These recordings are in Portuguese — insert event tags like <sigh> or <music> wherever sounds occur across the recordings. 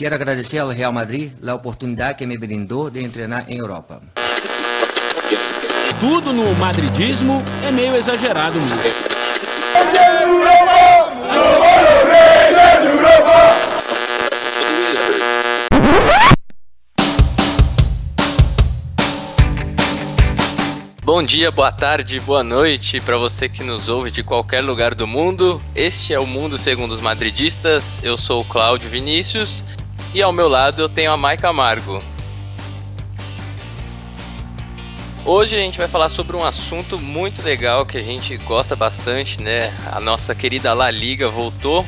Quero agradecer ao Real Madrid a oportunidade que me brindou de treinar em Europa. Tudo no madridismo é meio exagerado mesmo. Bom dia, boa tarde, boa noite para você que nos ouve de qualquer lugar do mundo. Este é o Mundo Segundo os Madridistas. Eu sou o Cláudio Vinícius e ao meu lado eu tenho a Maica Amargo. Hoje a gente vai falar sobre um assunto muito legal que a gente gosta bastante, né? A nossa querida La Liga voltou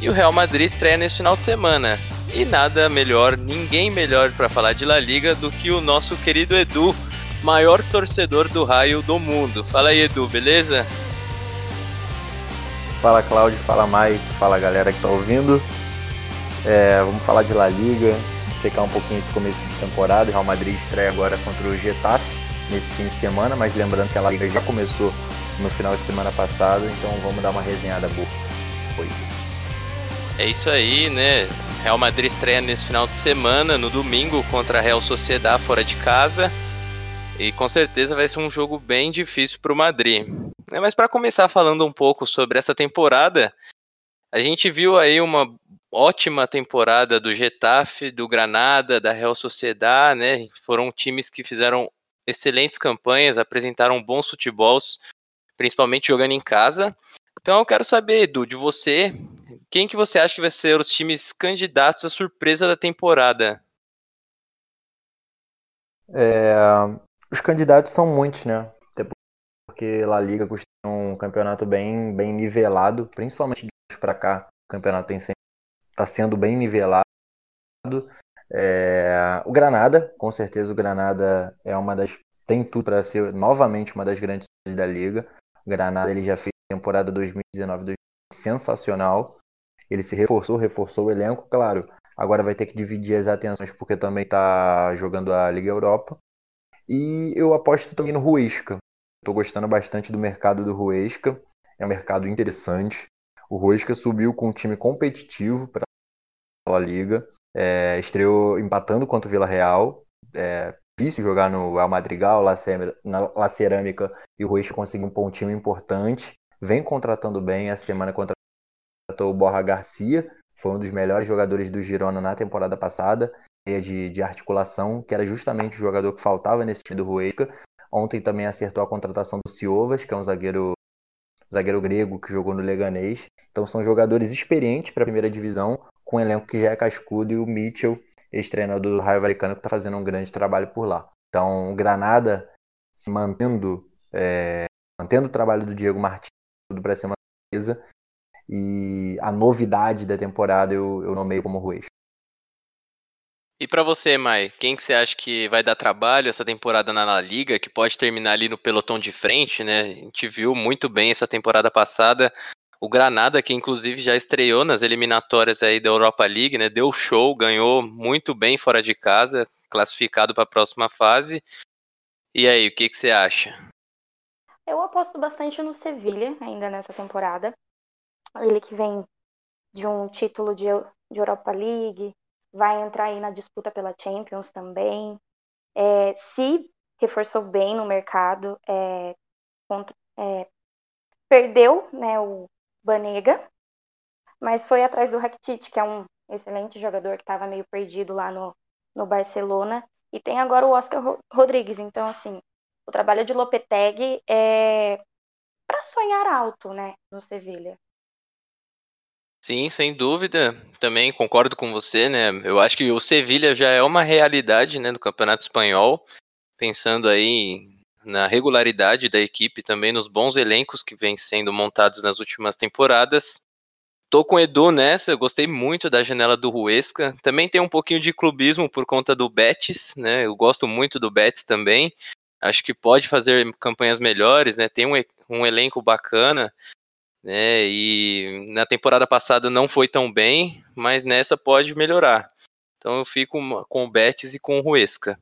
e o Real Madrid estreia nesse final de semana. E nada melhor, ninguém melhor para falar de La Liga do que o nosso querido Edu maior torcedor do raio do mundo. Fala aí, Edu, beleza? Fala, Cláudio. Fala, Mike. Fala, galera que tá ouvindo. É, vamos falar de La Liga, secar um pouquinho esse começo de temporada. Real Madrid estreia agora contra o Getafe nesse fim de semana, mas lembrando que a La Liga já começou no final de semana passado, então vamos dar uma resenhada boa. Foi. É isso aí, né? Real Madrid estreia nesse final de semana, no domingo, contra a Real Sociedad fora de casa. E com certeza vai ser um jogo bem difícil para o Madrid. É, mas para começar falando um pouco sobre essa temporada, a gente viu aí uma ótima temporada do Getafe, do Granada, da Real Sociedad, né? Foram times que fizeram excelentes campanhas, apresentaram bons futebols, principalmente jogando em casa. Então eu quero saber, Edu, de você, quem que você acha que vai ser os times candidatos à surpresa da temporada? É, os candidatos são muitos, né? Até porque La Liga costuma um campeonato bem, bem nivelado, principalmente para cá. O campeonato tem está sendo bem nivelado. É, o Granada, com certeza o Granada é uma das tem tudo para ser novamente uma das grandes da liga. O Granada ele já fez temporada 2019 sensacional. Ele se reforçou, reforçou o elenco, claro. Agora vai ter que dividir as atenções porque também está jogando a Liga Europa. E eu aposto também no Ruesca. Estou gostando bastante do mercado do Ruesca. É um mercado interessante. O Ruesca subiu com um time competitivo para a Liga. É, estreou empatando contra o Vila Real. É difícil jogar no El Madrigal, na La Cerâmica, e o Ruesca conseguiu um pontinho importante. Vem contratando bem. Essa semana contratou o Borja Garcia. Foi um dos melhores jogadores do Girona na temporada passada de, de articulação, que era justamente o jogador que faltava nesse time do Ruesca. Ontem também acertou a contratação do Ciovas, que é um zagueiro, zagueiro grego que jogou no Leganês. Então são jogadores experientes para a primeira divisão, com um elenco que já é cascudo, e o Mitchell, ex-treinador do Raio Valecano, que está fazendo um grande trabalho por lá. Então, o Granada se mantendo, é, mantendo o trabalho do Diego Martins, tudo para ser uma coisa. E a novidade da temporada eu, eu nomeio como Ruiz. E para você, Mai, quem que você acha que vai dar trabalho essa temporada na La Liga, que pode terminar ali no pelotão de frente, né? A gente viu muito bem essa temporada passada o Granada, que inclusive já estreou nas eliminatórias aí da Europa League, né? Deu show, ganhou muito bem fora de casa, classificado para a próxima fase. E aí, o que, que você acha? Eu aposto bastante no Sevilha ainda nessa temporada. Ele que vem de um título de, de Europa League, vai entrar aí na disputa pela Champions também. É, se reforçou bem no mercado, é, contra, é, perdeu né, o Banega, mas foi atrás do Rakitic, que é um excelente jogador que estava meio perdido lá no, no Barcelona, e tem agora o Oscar Rodrigues. Então, assim, o trabalho de Lopetegui é para sonhar alto, né, no Sevilha. Sim, sem dúvida. Também concordo com você, né? Eu acho que o Sevilha já é uma realidade, né, no Campeonato Espanhol, pensando aí na regularidade da equipe, também nos bons elencos que vêm sendo montados nas últimas temporadas. Tô com o Edu nessa, eu gostei muito da janela do Ruesca. Também tem um pouquinho de clubismo por conta do Betis, né? Eu gosto muito do Betis também. Acho que pode fazer campanhas melhores, né? Tem um, um elenco bacana né? E na temporada passada não foi tão bem, mas nessa pode melhorar. Então eu fico com o Betis e com o Ruesca.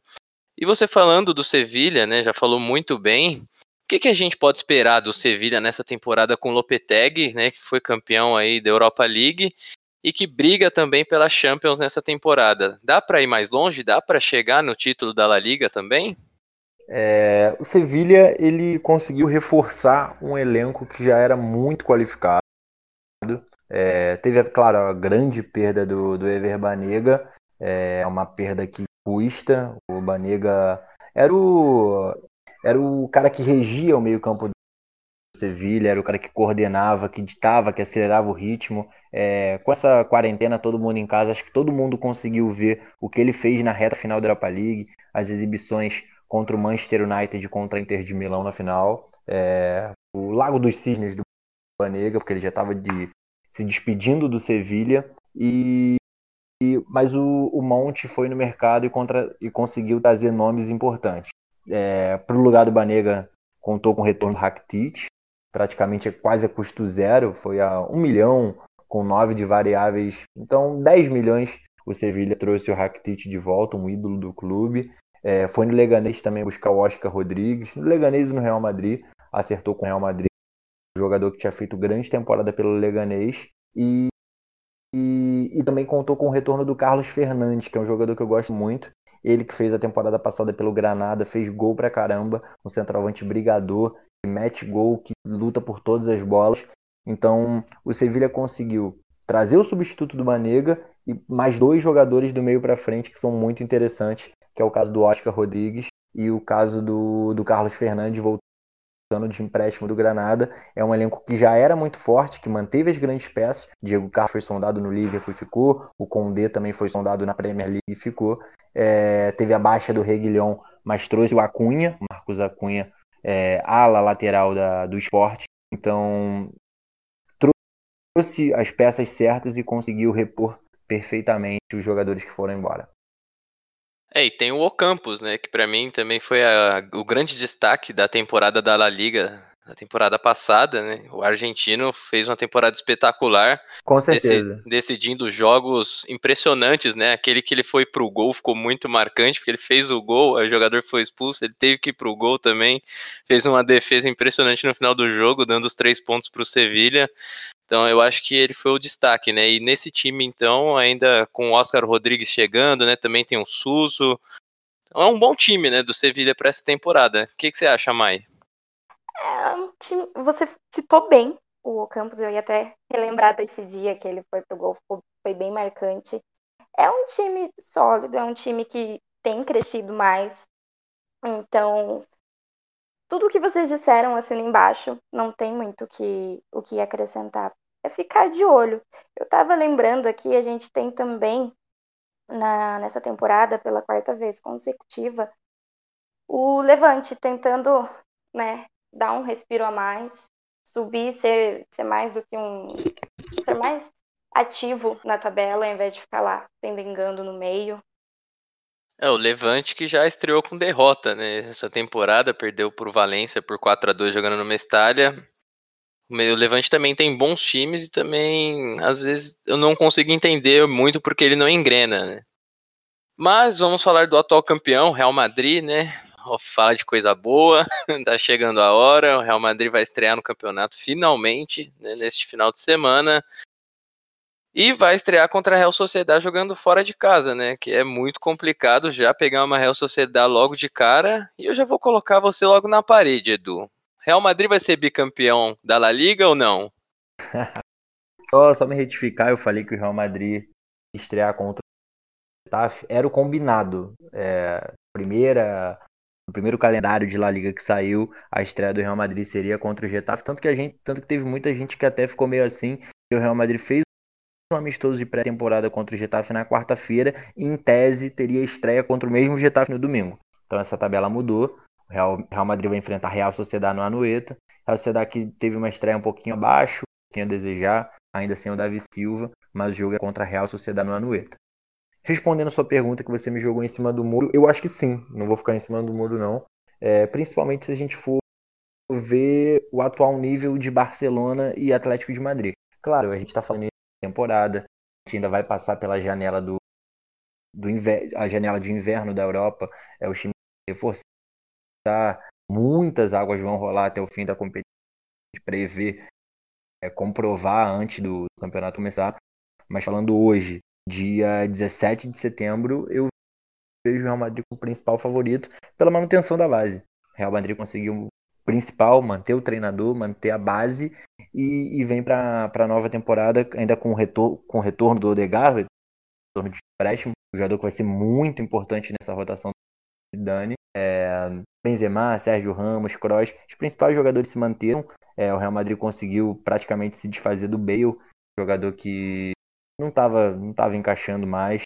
E você falando do Sevilha, né? Já falou muito bem. O que, que a gente pode esperar do Sevilha nessa temporada com o Lopetegui, né? Que foi campeão aí da Europa League. e que briga também pela Champions nessa temporada. Dá para ir mais longe? Dá para chegar no título da La Liga também? É, o Sevilha ele conseguiu reforçar um elenco que já era muito qualificado. É, teve, claro, a grande perda do, do Ever Banega, é uma perda que custa. O Banega era o, era o cara que regia o meio-campo do Sevilha, era o cara que coordenava, que ditava, que acelerava o ritmo. É, com essa quarentena, todo mundo em casa, acho que todo mundo conseguiu ver o que ele fez na reta final da Europa League, as exibições contra o Manchester United contra a Inter de Milão na final. É, o Lago dos Cisnes do Banega, porque ele já estava de, se despedindo do Sevilha. E, e, mas o, o Monte foi no mercado e, contra, e conseguiu trazer nomes importantes. É, Para o lugar do Banega, contou com o retorno do Rakitic, praticamente quase a custo zero, foi a um milhão com nove de variáveis, então 10 milhões o Sevilha trouxe o Rakitic de volta, um ídolo do clube. É, foi no Leganês também buscar o Oscar Rodrigues. No Leganês e no Real Madrid, acertou com o Real Madrid, um jogador que tinha feito grande temporada pelo Leganês. E, e, e, também contou com o retorno do Carlos Fernandes, que é um jogador que eu gosto muito. Ele que fez a temporada passada pelo Granada, fez gol pra caramba, um centroavante brigador, que mete gol, que luta por todas as bolas. Então, o Sevilha conseguiu trazer o substituto do Manega e mais dois jogadores do meio para frente que são muito interessantes, que é o caso do Oscar Rodrigues e o caso do, do Carlos Fernandes voltando de empréstimo do Granada. É um elenco que já era muito forte, que manteve as grandes peças. Diego Carlos foi sondado no Liverpool e ficou. O Condé também foi sondado na Premier League e ficou. É, teve a baixa do Reguilhão, mas trouxe o Acunha, Marcos Acunha, é, ala lateral da, do esporte. Então, trouxe as peças certas e conseguiu repor perfeitamente os jogadores que foram embora. É, e tem o Ocampos, né, que para mim também foi a, o grande destaque da temporada da La Liga na temporada passada, né? O argentino fez uma temporada espetacular. Com certeza. decidindo jogos impressionantes, né? Aquele que ele foi pro gol ficou muito marcante, porque ele fez o gol, o jogador foi expulso, ele teve que ir pro gol também. Fez uma defesa impressionante no final do jogo, dando os três pontos pro Sevilha. Então eu acho que ele foi o destaque, né? E nesse time, então, ainda com o Oscar Rodrigues chegando, né? Também tem o Suso. Então é um bom time, né, do Sevilha para essa temporada. O que, que você acha, Mai? É um time. Você citou bem o Campos, eu ia até relembrar desse dia que ele foi pro gol, foi bem marcante. É um time sólido, é um time que tem crescido mais. Então, tudo que vocês disseram assim embaixo, não tem muito que, o que acrescentar. É ficar de olho. Eu estava lembrando aqui, a gente tem também na, nessa temporada, pela quarta vez consecutiva, o Levante tentando né, dar um respiro a mais, subir, ser, ser mais do que um. ser mais ativo na tabela, ao invés de ficar lá pendengando no meio. É, o Levante que já estreou com derrota, né? Essa temporada, perdeu por Valência por 4 a 2 jogando no Mestalha. O Levante também tem bons times e também, às vezes, eu não consigo entender muito porque ele não engrena, né? Mas vamos falar do atual campeão, Real Madrid, né? Fala de coisa boa, <laughs> tá chegando a hora. O Real Madrid vai estrear no campeonato finalmente, né, neste final de semana. E vai estrear contra a Real Sociedade jogando fora de casa, né? Que é muito complicado já pegar uma Real Sociedade logo de cara. E eu já vou colocar você logo na parede, Edu. Real Madrid vai ser bicampeão da La Liga ou não? <laughs> só, só me retificar, eu falei que o Real Madrid estrear contra o Getafe era o combinado. É, primeira, primeiro calendário de La Liga que saiu, a estreia do Real Madrid seria contra o Getafe, tanto que a gente, tanto que teve muita gente que até ficou meio assim, que o Real Madrid fez um amistoso de pré-temporada contra o Getafe na quarta-feira e, em tese, teria estreia contra o mesmo Getafe no domingo. Então essa tabela mudou. Real, Real Madrid vai enfrentar a Real Sociedade no Anueta. Real Sociedade que teve uma estreia um pouquinho abaixo, um pouquinho a desejar, ainda sem o Davi Silva, mas o jogo é contra a Real Sociedade no Anueta. Respondendo a sua pergunta que você me jogou em cima do muro, eu acho que sim. Não vou ficar em cima do muro, não. É, principalmente se a gente for ver o atual nível de Barcelona e Atlético de Madrid. Claro, a gente está falando temporada. A gente ainda vai passar pela janela do, do inver, a janela de inverno da Europa. É o time reforçar. Muitas águas vão rolar até o fim da competição. Prever, é, comprovar antes do campeonato começar. Mas falando hoje, dia 17 de setembro, eu vejo o Real Madrid como principal favorito pela manutenção da base. O Real Madrid conseguiu o principal, manter o treinador, manter a base e, e vem para a nova temporada ainda com o, com o retorno do Odegaard, retorno de empréstimo, um jogador que vai ser muito importante nessa rotação do Zidane. É, Benzema, Sérgio Ramos, Kroos, os principais jogadores se manteram. É, o Real Madrid conseguiu praticamente se desfazer do Bale, jogador que não estava não tava encaixando mais.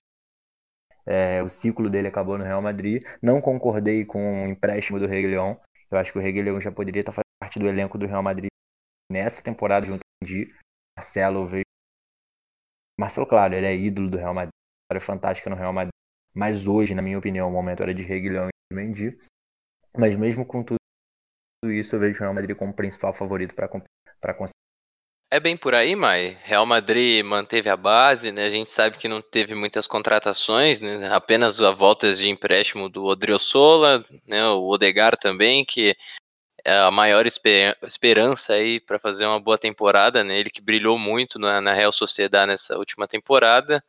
É, o ciclo dele acabou no Real Madrid. Não concordei com o empréstimo do Reguilhão. Eu acho que o Reguilhão já poderia estar fazendo parte do elenco do Real Madrid nessa temporada junto com o Di. Marcelo veio. Marcelo, claro, ele é ídolo do Real Madrid. É fantástica no Real Madrid. Mas hoje, na minha opinião, o momento era de Reguilhão Mendy. Mas mesmo com tudo isso, eu vejo o Real Madrid como principal favorito para conseguir é bem por aí, Mai. Real Madrid manteve a base, né? A gente sabe que não teve muitas contratações, né? Apenas a voltas de empréstimo do Odriozola, né? O Odegar também, que é a maior esper esperança aí para fazer uma boa temporada, né? Ele que brilhou muito na, na Real Sociedade nessa última temporada.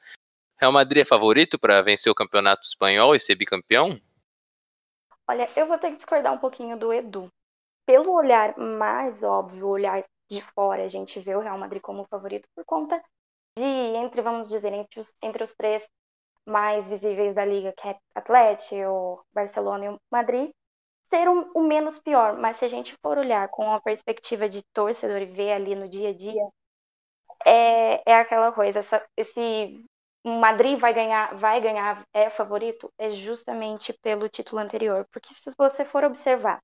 Real Madrid é favorito para vencer o Campeonato Espanhol e ser bicampeão? Olha, eu vou ter que discordar um pouquinho do Edu. Pelo olhar mais óbvio, o olhar de fora a gente vê o Real Madrid como favorito por conta de, entre, vamos dizer, entre os, entre os três mais visíveis da liga, que é Atlético, o Barcelona e o Madrid, ser o, o menos pior. Mas se a gente for olhar com a perspectiva de torcedor e ver ali no dia a dia, é, é aquela coisa, essa, esse Madrid vai ganhar, vai ganhar, é favorito, é justamente pelo título anterior. Porque se você for observar,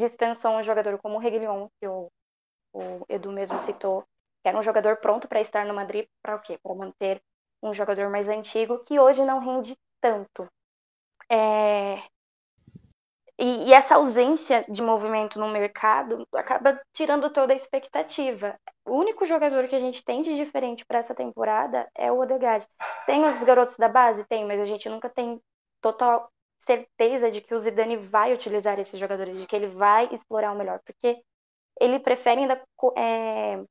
dispensou um jogador como o Reguilhon, que o o Edu mesmo citou, que era um jogador pronto para estar no Madrid, para o quê? Para manter um jogador mais antigo que hoje não rende tanto. É... E, e, essa ausência de movimento no mercado acaba tirando toda a expectativa. O único jogador que a gente tem de diferente para essa temporada é o Odegaard. Tem os garotos da base? Tem, mas a gente nunca tem total certeza de que o Zidane vai utilizar esses jogadores, de que ele vai explorar o melhor, porque ele prefere ainda é,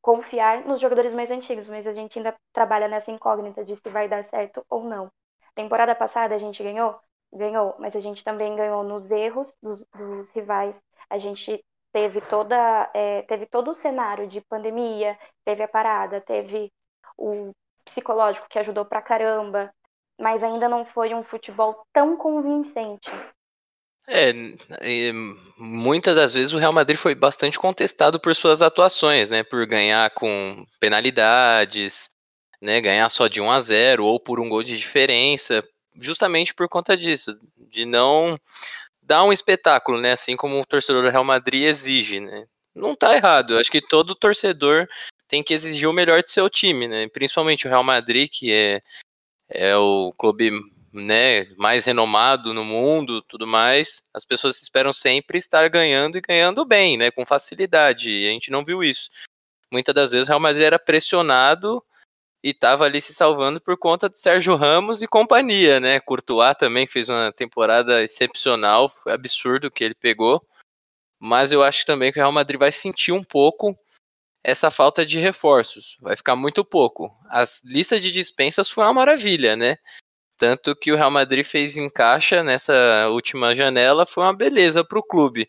confiar nos jogadores mais antigos, mas a gente ainda trabalha nessa incógnita de se vai dar certo ou não. Temporada passada a gente ganhou? Ganhou, mas a gente também ganhou nos erros dos, dos rivais. A gente teve toda é, teve todo o cenário de pandemia, teve a parada, teve o psicológico que ajudou pra caramba, mas ainda não foi um futebol tão convincente. É, muitas das vezes o Real Madrid foi bastante contestado por suas atuações, né? Por ganhar com penalidades, né? Ganhar só de 1 a 0 ou por um gol de diferença, justamente por conta disso, de não dar um espetáculo, né? Assim como o torcedor do Real Madrid exige, né? Não tá errado. Eu acho que todo torcedor tem que exigir o melhor de seu time, né? Principalmente o Real Madrid, que é, é o clube né, mais renomado no mundo, tudo mais, as pessoas esperam sempre estar ganhando e ganhando bem, né, com facilidade. E a gente não viu isso. Muitas das vezes o Real Madrid era pressionado e estava ali se salvando por conta de Sérgio Ramos e companhia, né? Courtois também fez uma temporada excepcional, absurdo que ele pegou. Mas eu acho também que o Real Madrid vai sentir um pouco essa falta de reforços. Vai ficar muito pouco. As listas de dispensas foi uma maravilha, né? Tanto que o Real Madrid fez em caixa nessa última janela, foi uma beleza para o clube.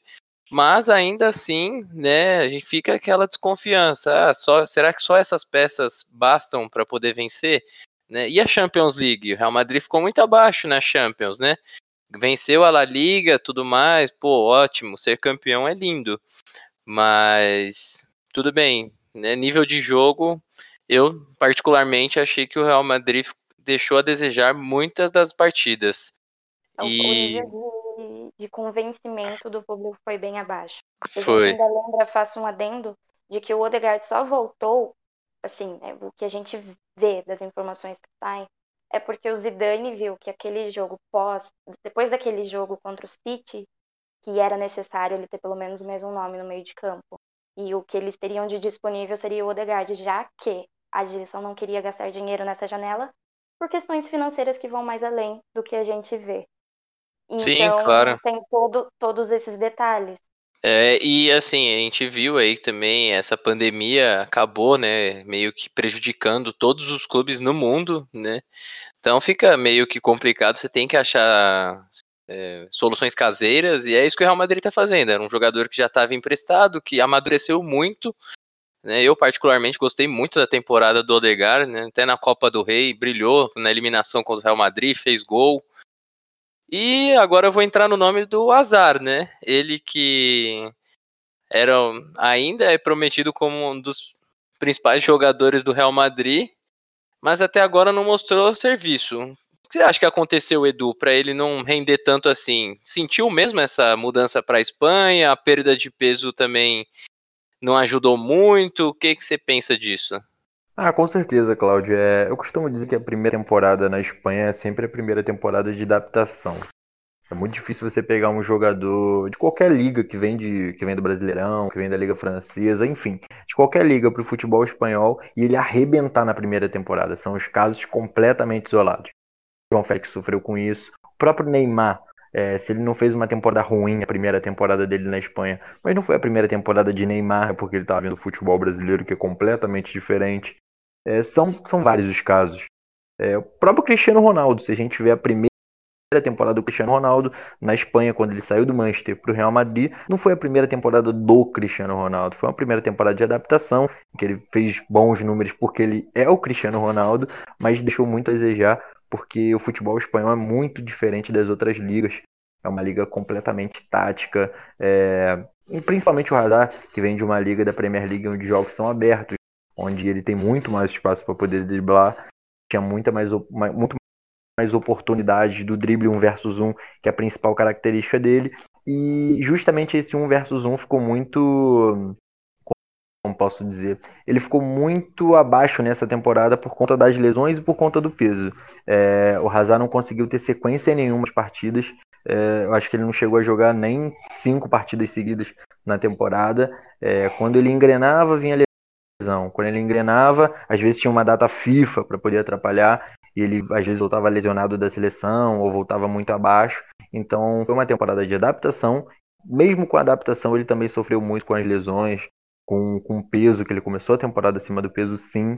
Mas ainda assim, né, a gente fica aquela desconfiança. Ah, só, será que só essas peças bastam para poder vencer? Né? E a Champions League? O Real Madrid ficou muito abaixo na Champions, né? Venceu a La Liga, tudo mais, pô, ótimo, ser campeão é lindo. Mas tudo bem, né? Nível de jogo, eu particularmente achei que o Real Madrid deixou a desejar muitas das partidas. E... de, convencimento do público foi bem abaixo. A foi. gente ainda lembra, faço um adendo, de que o Odegaard só voltou, assim, né, o que a gente vê das informações que saem, é porque o Zidane viu que aquele jogo pós, depois daquele jogo contra o City, que era necessário ele ter pelo menos o mesmo nome no meio de campo. E o que eles teriam de disponível seria o Odegaard, já que a direção não queria gastar dinheiro nessa janela, por questões financeiras que vão mais além do que a gente vê. Então, Sim, claro. tem todo, todos esses detalhes. É, e assim, a gente viu aí também essa pandemia acabou, né, meio que prejudicando todos os clubes no mundo, né? Então fica meio que complicado, você tem que achar é, soluções caseiras, e é isso que o Real Madrid está fazendo. Era um jogador que já estava emprestado, que amadureceu muito. Né? Eu, particularmente, gostei muito da temporada do Odegar, né? até na Copa do Rei, brilhou na eliminação contra o Real Madrid, fez gol. E agora eu vou entrar no nome do Azar, né? Ele que era ainda é prometido como um dos principais jogadores do Real Madrid, mas até agora não mostrou serviço. O que você acha que aconteceu, Edu, para ele não render tanto assim? Sentiu mesmo essa mudança para a Espanha? A perda de peso também não ajudou muito? O que, que você pensa disso? Ah, com certeza, Cláudio. É, eu costumo dizer que a primeira temporada na Espanha é sempre a primeira temporada de adaptação. É muito difícil você pegar um jogador de qualquer liga que vem, de, que vem do Brasileirão, que vem da Liga Francesa, enfim, de qualquer liga para o futebol espanhol e ele arrebentar na primeira temporada. São os casos completamente isolados. O João Félix sofreu com isso. O próprio Neymar, é, se ele não fez uma temporada ruim, a primeira temporada dele na Espanha, mas não foi a primeira temporada de Neymar, porque ele estava vendo futebol brasileiro, que é completamente diferente. É, são, são vários os casos. É, o próprio Cristiano Ronaldo, se a gente vê a primeira temporada do Cristiano Ronaldo na Espanha, quando ele saiu do Manchester para o Real Madrid, não foi a primeira temporada do Cristiano Ronaldo, foi uma primeira temporada de adaptação, em que ele fez bons números porque ele é o Cristiano Ronaldo, mas deixou muito a desejar porque o futebol espanhol é muito diferente das outras ligas. É uma liga completamente tática, é... principalmente o Hazard, que vem de uma liga da Premier League onde os jogos são abertos, onde ele tem muito mais espaço para poder driblar, tinha muita mais, muito mais oportunidades do drible 1 versus 1, que é a principal característica dele. E justamente esse 1 versus 1 ficou muito. Como posso dizer? Ele ficou muito abaixo nessa temporada por conta das lesões e por conta do peso. É, o Hazard não conseguiu ter sequência em nenhuma partidas. É, eu acho que ele não chegou a jogar nem cinco partidas seguidas na temporada. É, quando ele engrenava, vinha lesão. Quando ele engrenava, às vezes tinha uma data FIFA para poder atrapalhar e ele às vezes voltava lesionado da seleção ou voltava muito abaixo. Então foi uma temporada de adaptação. Mesmo com a adaptação, ele também sofreu muito com as lesões, com, o peso, que ele começou a temporada acima do peso, sim.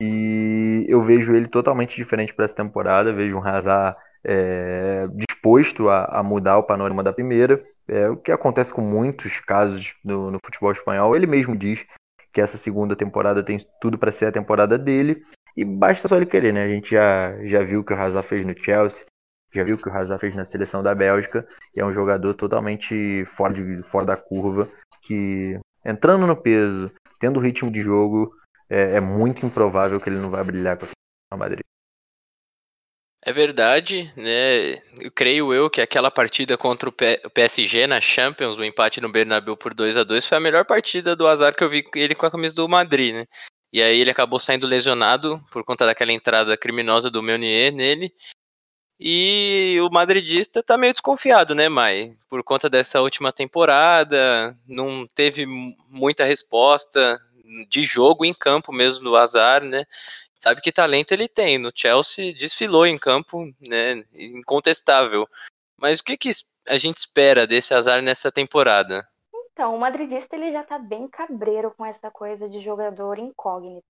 E eu vejo ele totalmente diferente para essa temporada. Vejo um Hazard é, disposto a, a, mudar o panorama da primeira. É, o que acontece com muitos casos no, no futebol espanhol. Ele mesmo diz que essa segunda temporada tem tudo para ser a temporada dele. E basta só ele querer, né? A gente já, já viu o que o Hazard fez no Chelsea, já viu o que o Hazard fez na seleção da Bélgica, e é um jogador totalmente fora, de, fora da curva, que entrando no peso, tendo ritmo de jogo, é, é muito improvável que ele não vai brilhar com a Madrid. É verdade, né? Eu creio eu que aquela partida contra o PSG na Champions, o empate no Bernabéu por 2 a 2 foi a melhor partida do azar que eu vi ele com a camisa do Madrid, né? E aí ele acabou saindo lesionado por conta daquela entrada criminosa do Meunier nele. E o madridista tá meio desconfiado, né, Mai? Por conta dessa última temporada, não teve muita resposta de jogo em campo mesmo do azar, né? Sabe que talento ele tem. No Chelsea desfilou em campo, né? Incontestável. Mas o que, que a gente espera desse azar nessa temporada? Então, o madridista ele já tá bem cabreiro com essa coisa de jogador incógnito.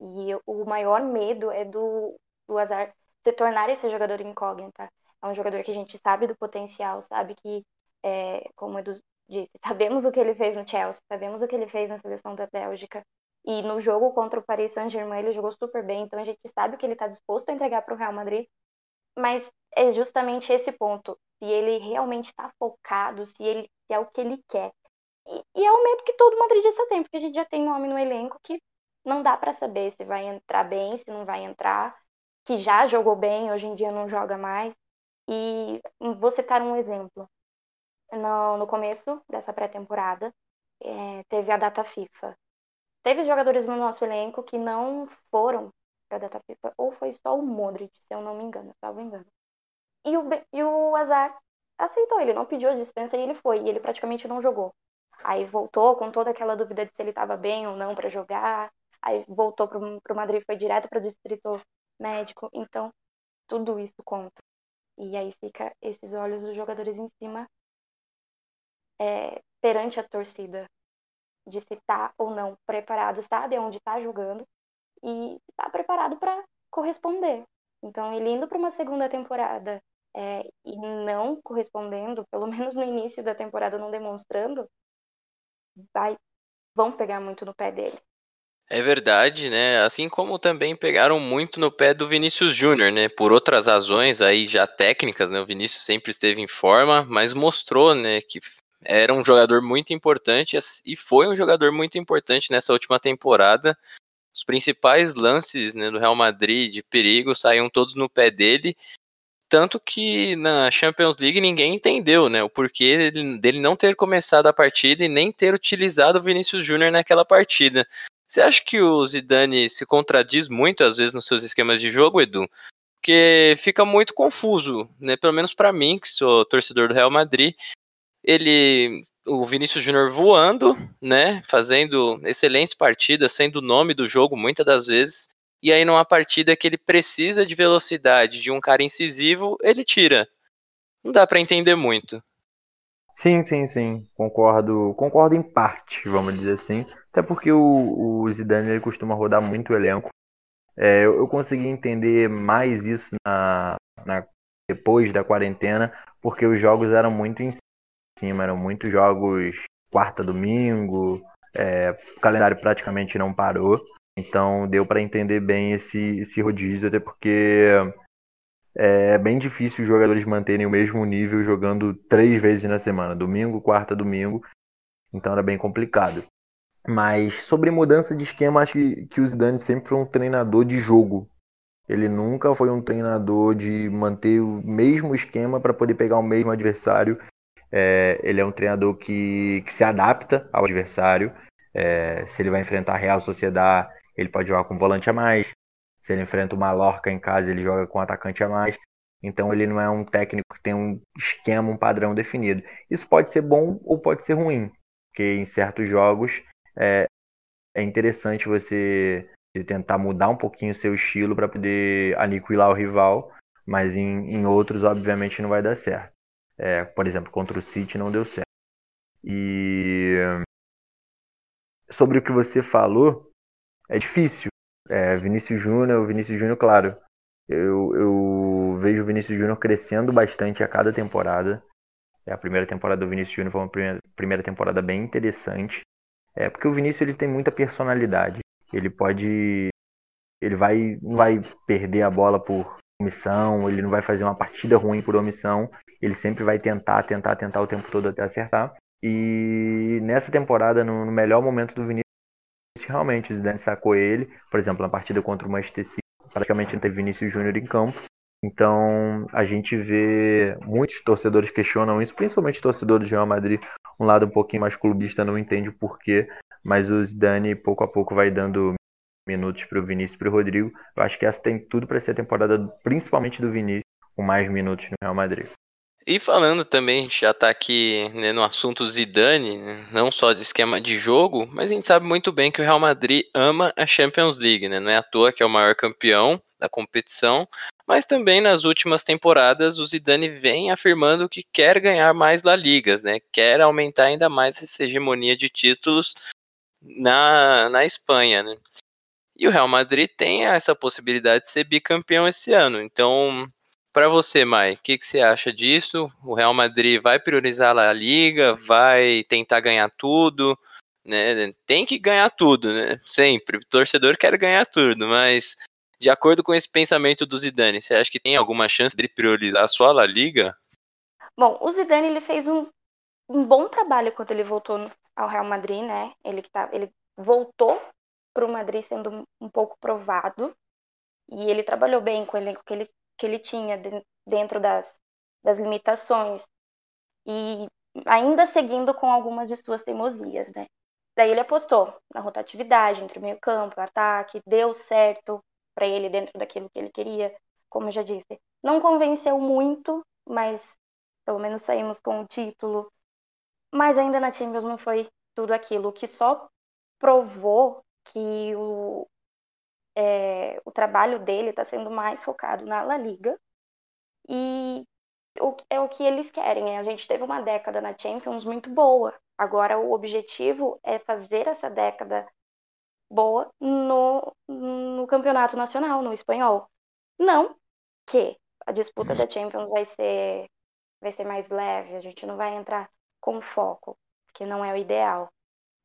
E o maior medo é do, do azar se tornar esse jogador incógnita. É um jogador que a gente sabe do potencial, sabe que, é, como o Edu disse, sabemos o que ele fez no Chelsea, sabemos o que ele fez na seleção da Bélgica. E no jogo contra o Paris Saint-Germain ele jogou super bem, então a gente sabe que ele está disposto a entregar para o Real Madrid. Mas é justamente esse ponto. Se ele realmente está focado, se, ele, se é o que ele quer. E, e, é o medo que todo madridista tem, porque a gente já tem um homem no elenco que não dá para saber se vai entrar bem, se não vai entrar, que já jogou bem, hoje em dia não joga mais. E vou citar um exemplo. No, no começo dessa pré-temporada, é, teve a data FIFA. Teve jogadores no nosso elenco que não foram para a data FIFA, ou foi só o Modric, se eu não me engano, salvo engano. E o, e o Azar aceitou, ele não pediu a dispensa e ele foi, e ele praticamente não jogou. Aí voltou com toda aquela dúvida de se ele estava bem ou não para jogar. Aí voltou para o Madrid, foi direto para o distrito médico. Então, tudo isso conta. E aí fica esses olhos dos jogadores em cima é, perante a torcida de se tá ou não preparado, sabe aonde está jogando e está preparado para corresponder. Então, ele indo para uma segunda temporada é, e não correspondendo, pelo <laughs> menos no início da temporada não demonstrando, vai, vão pegar muito no pé dele. É verdade, né? Assim como também pegaram muito no pé do Vinícius Júnior, né? Por outras razões aí já técnicas, né? O Vinícius sempre esteve em forma, mas mostrou, né, que era um jogador muito importante e foi um jogador muito importante nessa última temporada. Os principais lances né, do Real Madrid de perigo saíam todos no pé dele tanto que na Champions League ninguém entendeu, né, o porquê dele não ter começado a partida e nem ter utilizado o Vinícius Júnior naquela partida. Você acha que o Zidane se contradiz muito às vezes nos seus esquemas de jogo, Edu? Porque fica muito confuso, né? Pelo menos para mim, que sou torcedor do Real Madrid, ele o Vinícius Júnior voando, né, fazendo excelentes partidas, sendo o nome do jogo muitas das vezes, e aí numa partida que ele precisa de velocidade, de um cara incisivo, ele tira. Não dá para entender muito. Sim, sim, sim. Concordo, concordo em parte, vamos dizer assim. Até porque o, o Zidane ele costuma rodar muito o elenco. É, eu, eu, consegui entender mais isso na, na, depois da quarentena, porque os jogos eram muito em cima, eram muitos jogos quarta, domingo, é, o calendário praticamente não parou. Então deu para entender bem esse, esse rodízio, até porque é bem difícil os jogadores manterem o mesmo nível jogando três vezes na semana, domingo, quarta, domingo. Então era bem complicado. Mas sobre mudança de esquema, acho que, que o Zidane sempre foi um treinador de jogo. Ele nunca foi um treinador de manter o mesmo esquema para poder pegar o mesmo adversário. É, ele é um treinador que, que se adapta ao adversário. É, se ele vai enfrentar a Real Sociedade, ele pode jogar com volante a mais. Se ele enfrenta o Mallorca em casa, ele joga com atacante a mais. Então ele não é um técnico que tem um esquema, um padrão definido. Isso pode ser bom ou pode ser ruim, porque em certos jogos é, é interessante você tentar mudar um pouquinho o seu estilo para poder aniquilar o rival, mas em, em, outros, obviamente, não vai dar certo. É, por exemplo, contra o City não deu certo. E sobre o que você falou, é difícil. É, Vinícius Júnior, Vinícius Júnior, claro, eu, eu vejo o Vinícius Júnior crescendo bastante a cada temporada. É, a primeira temporada do Vinícius Júnior foi uma primeira, primeira temporada bem interessante. É porque o Vinícius ele tem muita personalidade. Ele pode, ele vai, não vai perder a bola por omissão, ele não vai fazer uma partida ruim por omissão. Ele sempre vai tentar, tentar, tentar o tempo todo até acertar. E nessa temporada, no, no melhor momento do Vinícius realmente o Zidane sacou ele, por exemplo, na partida contra o Manchester City, praticamente não teve Vinícius Júnior em campo. Então, a gente vê muitos torcedores questionam isso, principalmente torcedores de Real Madrid, um lado um pouquinho mais clubista não entende o porquê, mas o Zidane pouco a pouco vai dando minutos para o Vinícius e para o Rodrigo. Eu acho que essa tem tudo para ser a temporada, principalmente do Vinícius, com mais minutos no Real Madrid. E falando também, já está aqui né, no assunto Zidane, né, não só de esquema de jogo, mas a gente sabe muito bem que o Real Madrid ama a Champions League, né? Não é à toa que é o maior campeão da competição, mas também nas últimas temporadas o Zidane vem afirmando que quer ganhar mais La Ligas, né? Quer aumentar ainda mais essa hegemonia de títulos na, na Espanha, né? E o Real Madrid tem essa possibilidade de ser bicampeão esse ano, então para você, Mai, o que, que, você acha disso? O Real Madrid vai priorizar a Liga, vai tentar ganhar tudo, né? Tem que ganhar tudo, né? Sempre. O torcedor quer ganhar tudo, mas de acordo com esse pensamento do Zidane, você acha que tem alguma chance de priorizar só a La Liga? Bom, o Zidane ele fez um, um bom trabalho quando ele voltou ao Real Madrid, né? Ele que tá, ele voltou para o Madrid sendo um pouco provado e ele trabalhou bem com o elenco que ele que ele tinha dentro das, das limitações e ainda seguindo com algumas de suas teimosias, né? Daí ele apostou na rotatividade entre meio campo, ataque, deu certo para ele dentro daquilo que ele queria, como eu já disse. Não convenceu muito, mas pelo menos saímos com o título. Mas ainda na Champions não foi tudo aquilo, o que só provou que o, é, o trabalho dele está sendo mais focado na La Liga e o, é o que eles querem. A gente teve uma década na Champions muito boa. Agora o objetivo é fazer essa década boa no, no campeonato nacional, no espanhol. Não que a disputa da Champions vai ser vai ser mais leve, a gente não vai entrar com foco, que não é o ideal.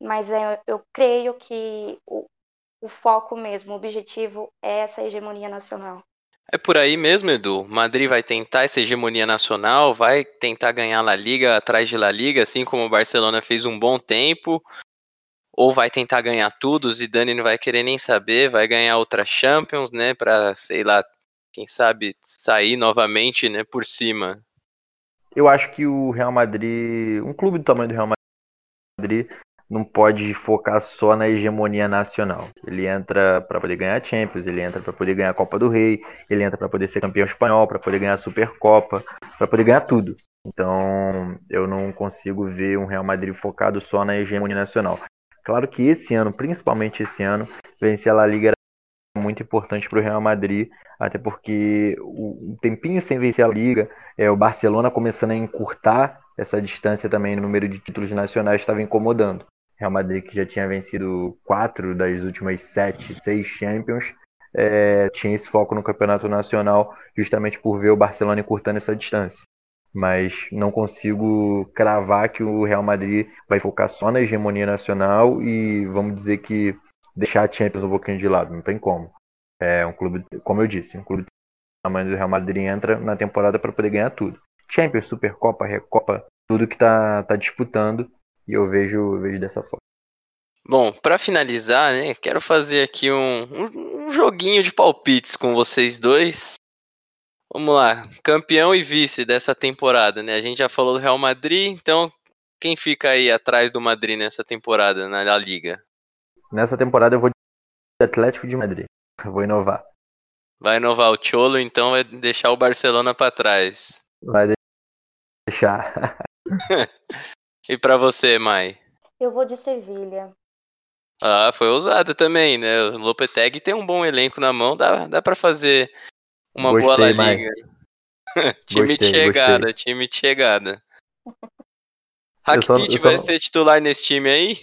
Mas é, eu creio que o, o foco mesmo, o objetivo é essa hegemonia nacional. É por aí mesmo, Edu. Madrid vai tentar essa hegemonia nacional, vai tentar ganhar La Liga atrás de La Liga, assim como o Barcelona fez um bom tempo, ou vai tentar ganhar tudo, o Zidane não vai querer nem saber, vai ganhar outra Champions, né, para, sei lá, quem sabe sair novamente, né, por cima. Eu acho que o Real Madrid, um clube do tamanho do Real Madrid, não pode focar só na hegemonia nacional. Ele entra para poder ganhar Champions, ele entra para poder ganhar a Copa do Rei, ele entra para poder ser campeão espanhol, para poder ganhar a Supercopa, para poder ganhar tudo. Então, eu não consigo ver um Real Madrid focado só na hegemonia nacional. Claro que esse ano, principalmente esse ano, vencer a La Liga era muito importante para o Real Madrid, até porque o tempinho sem vencer a Liga, é, o Barcelona começando a encurtar essa distância também no número de títulos nacionais estava incomodando. Real Madrid, que já tinha vencido quatro das últimas sete, seis Champions, é, tinha esse foco no campeonato nacional, justamente por ver o Barcelona encurtando essa distância. Mas não consigo cravar que o Real Madrid vai focar só na hegemonia nacional e vamos dizer que deixar a Champions um pouquinho de lado, não tem como. É um clube, como eu disse, um clube do tamanho do Real Madrid entra na temporada para poder ganhar tudo. Champions, Supercopa, Recopa, tudo que tá, tá disputando e eu vejo, vejo dessa forma. Bom, para finalizar, né, quero fazer aqui um, um, um joguinho de palpites com vocês dois. Vamos lá, campeão e vice dessa temporada, né? A gente já falou do Real Madrid, então quem fica aí atrás do Madrid nessa temporada na La Liga? Nessa temporada eu vou de Atlético de Madrid. Eu vou inovar. Vai inovar o Cholo, então vai deixar o Barcelona para trás. Vai deixar. <laughs> <laughs> E para você, Mai? Eu vou de Sevilha. Ah, foi ousada também, né? O Lopetegui tem um bom elenco na mão, dá, dá para fazer uma gostei, boa La Liga. time Gostei, de chegada, gostei. time de chegada. <laughs> Rakitic vai não- ser titular nesse time aí?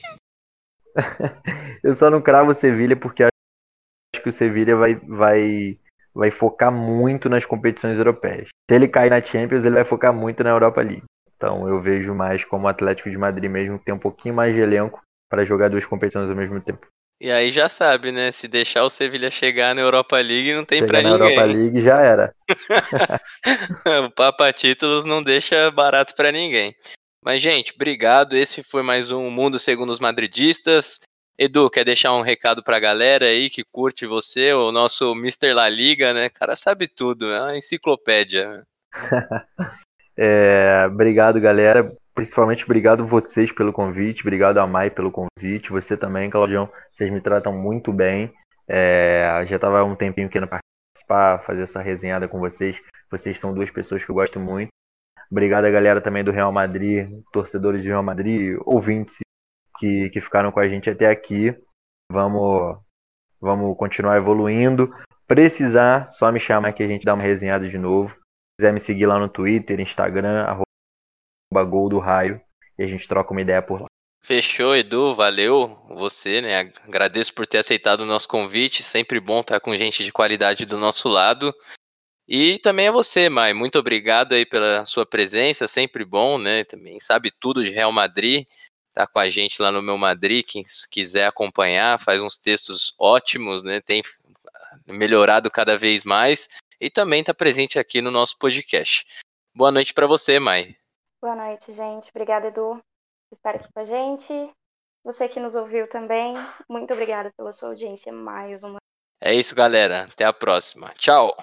<laughs> Eu só não cravo o Sevilha porque acho que o Sevilha vai, vai, vai focar muito nas competições europeias. Se ele cair na Champions, ele vai focar muito na Europa League. Então eu vejo mais como o Atlético de Madrid mesmo, que tem um pouquinho mais de elenco para jogar duas competições ao mesmo tempo. E aí já sabe, né? Se deixar o Sevilha chegar na Europa League, não tem Chegar pra na ninguém. Europa League já era. <laughs> o Papa Títulos não deixa barato pra ninguém. Mas, gente, obrigado. Esse foi mais um Mundo Segundo os Madridistas. Edu, quer deixar um recado pra galera aí que curte você, o nosso Mr. La Liga, né? O cara sabe tudo, é uma enciclopédia. <laughs> É, obrigado, galera. Principalmente obrigado vocês pelo convite, obrigado a Mai pelo convite, você também, Claudião. Vocês me tratam muito bem. É, já estava há um tempinho querendo participar, fazer essa resenhada com vocês. Vocês são duas pessoas que eu gosto muito. Obrigado a galera também do Real Madrid, torcedores do Real Madrid, ouvintes que, que ficaram com a gente até aqui. Vamos, vamos continuar evoluindo. Precisar, só me chamar que a gente dá uma resenhada de novo. Se quiser me seguir lá no Twitter, Instagram, arroba Gol do Raio, e a gente troca uma ideia por lá. Fechou, Edu, valeu você, né? Agradeço por ter aceitado o nosso convite. Sempre bom estar com gente de qualidade do nosso lado. E também a você, Mai. Muito obrigado aí pela sua presença, sempre bom, né? Também sabe tudo de Real Madrid. Tá com a gente lá no meu Madrid, quem quiser acompanhar, faz uns textos ótimos, né? Tem melhorado cada vez mais e também está presente aqui no nosso podcast. Boa noite para você, Mai. Boa noite, gente. Obrigada, Edu, por estar aqui com a gente. Você que nos ouviu também, muito obrigada pela sua audiência mais uma É isso, galera. Até a próxima. Tchau.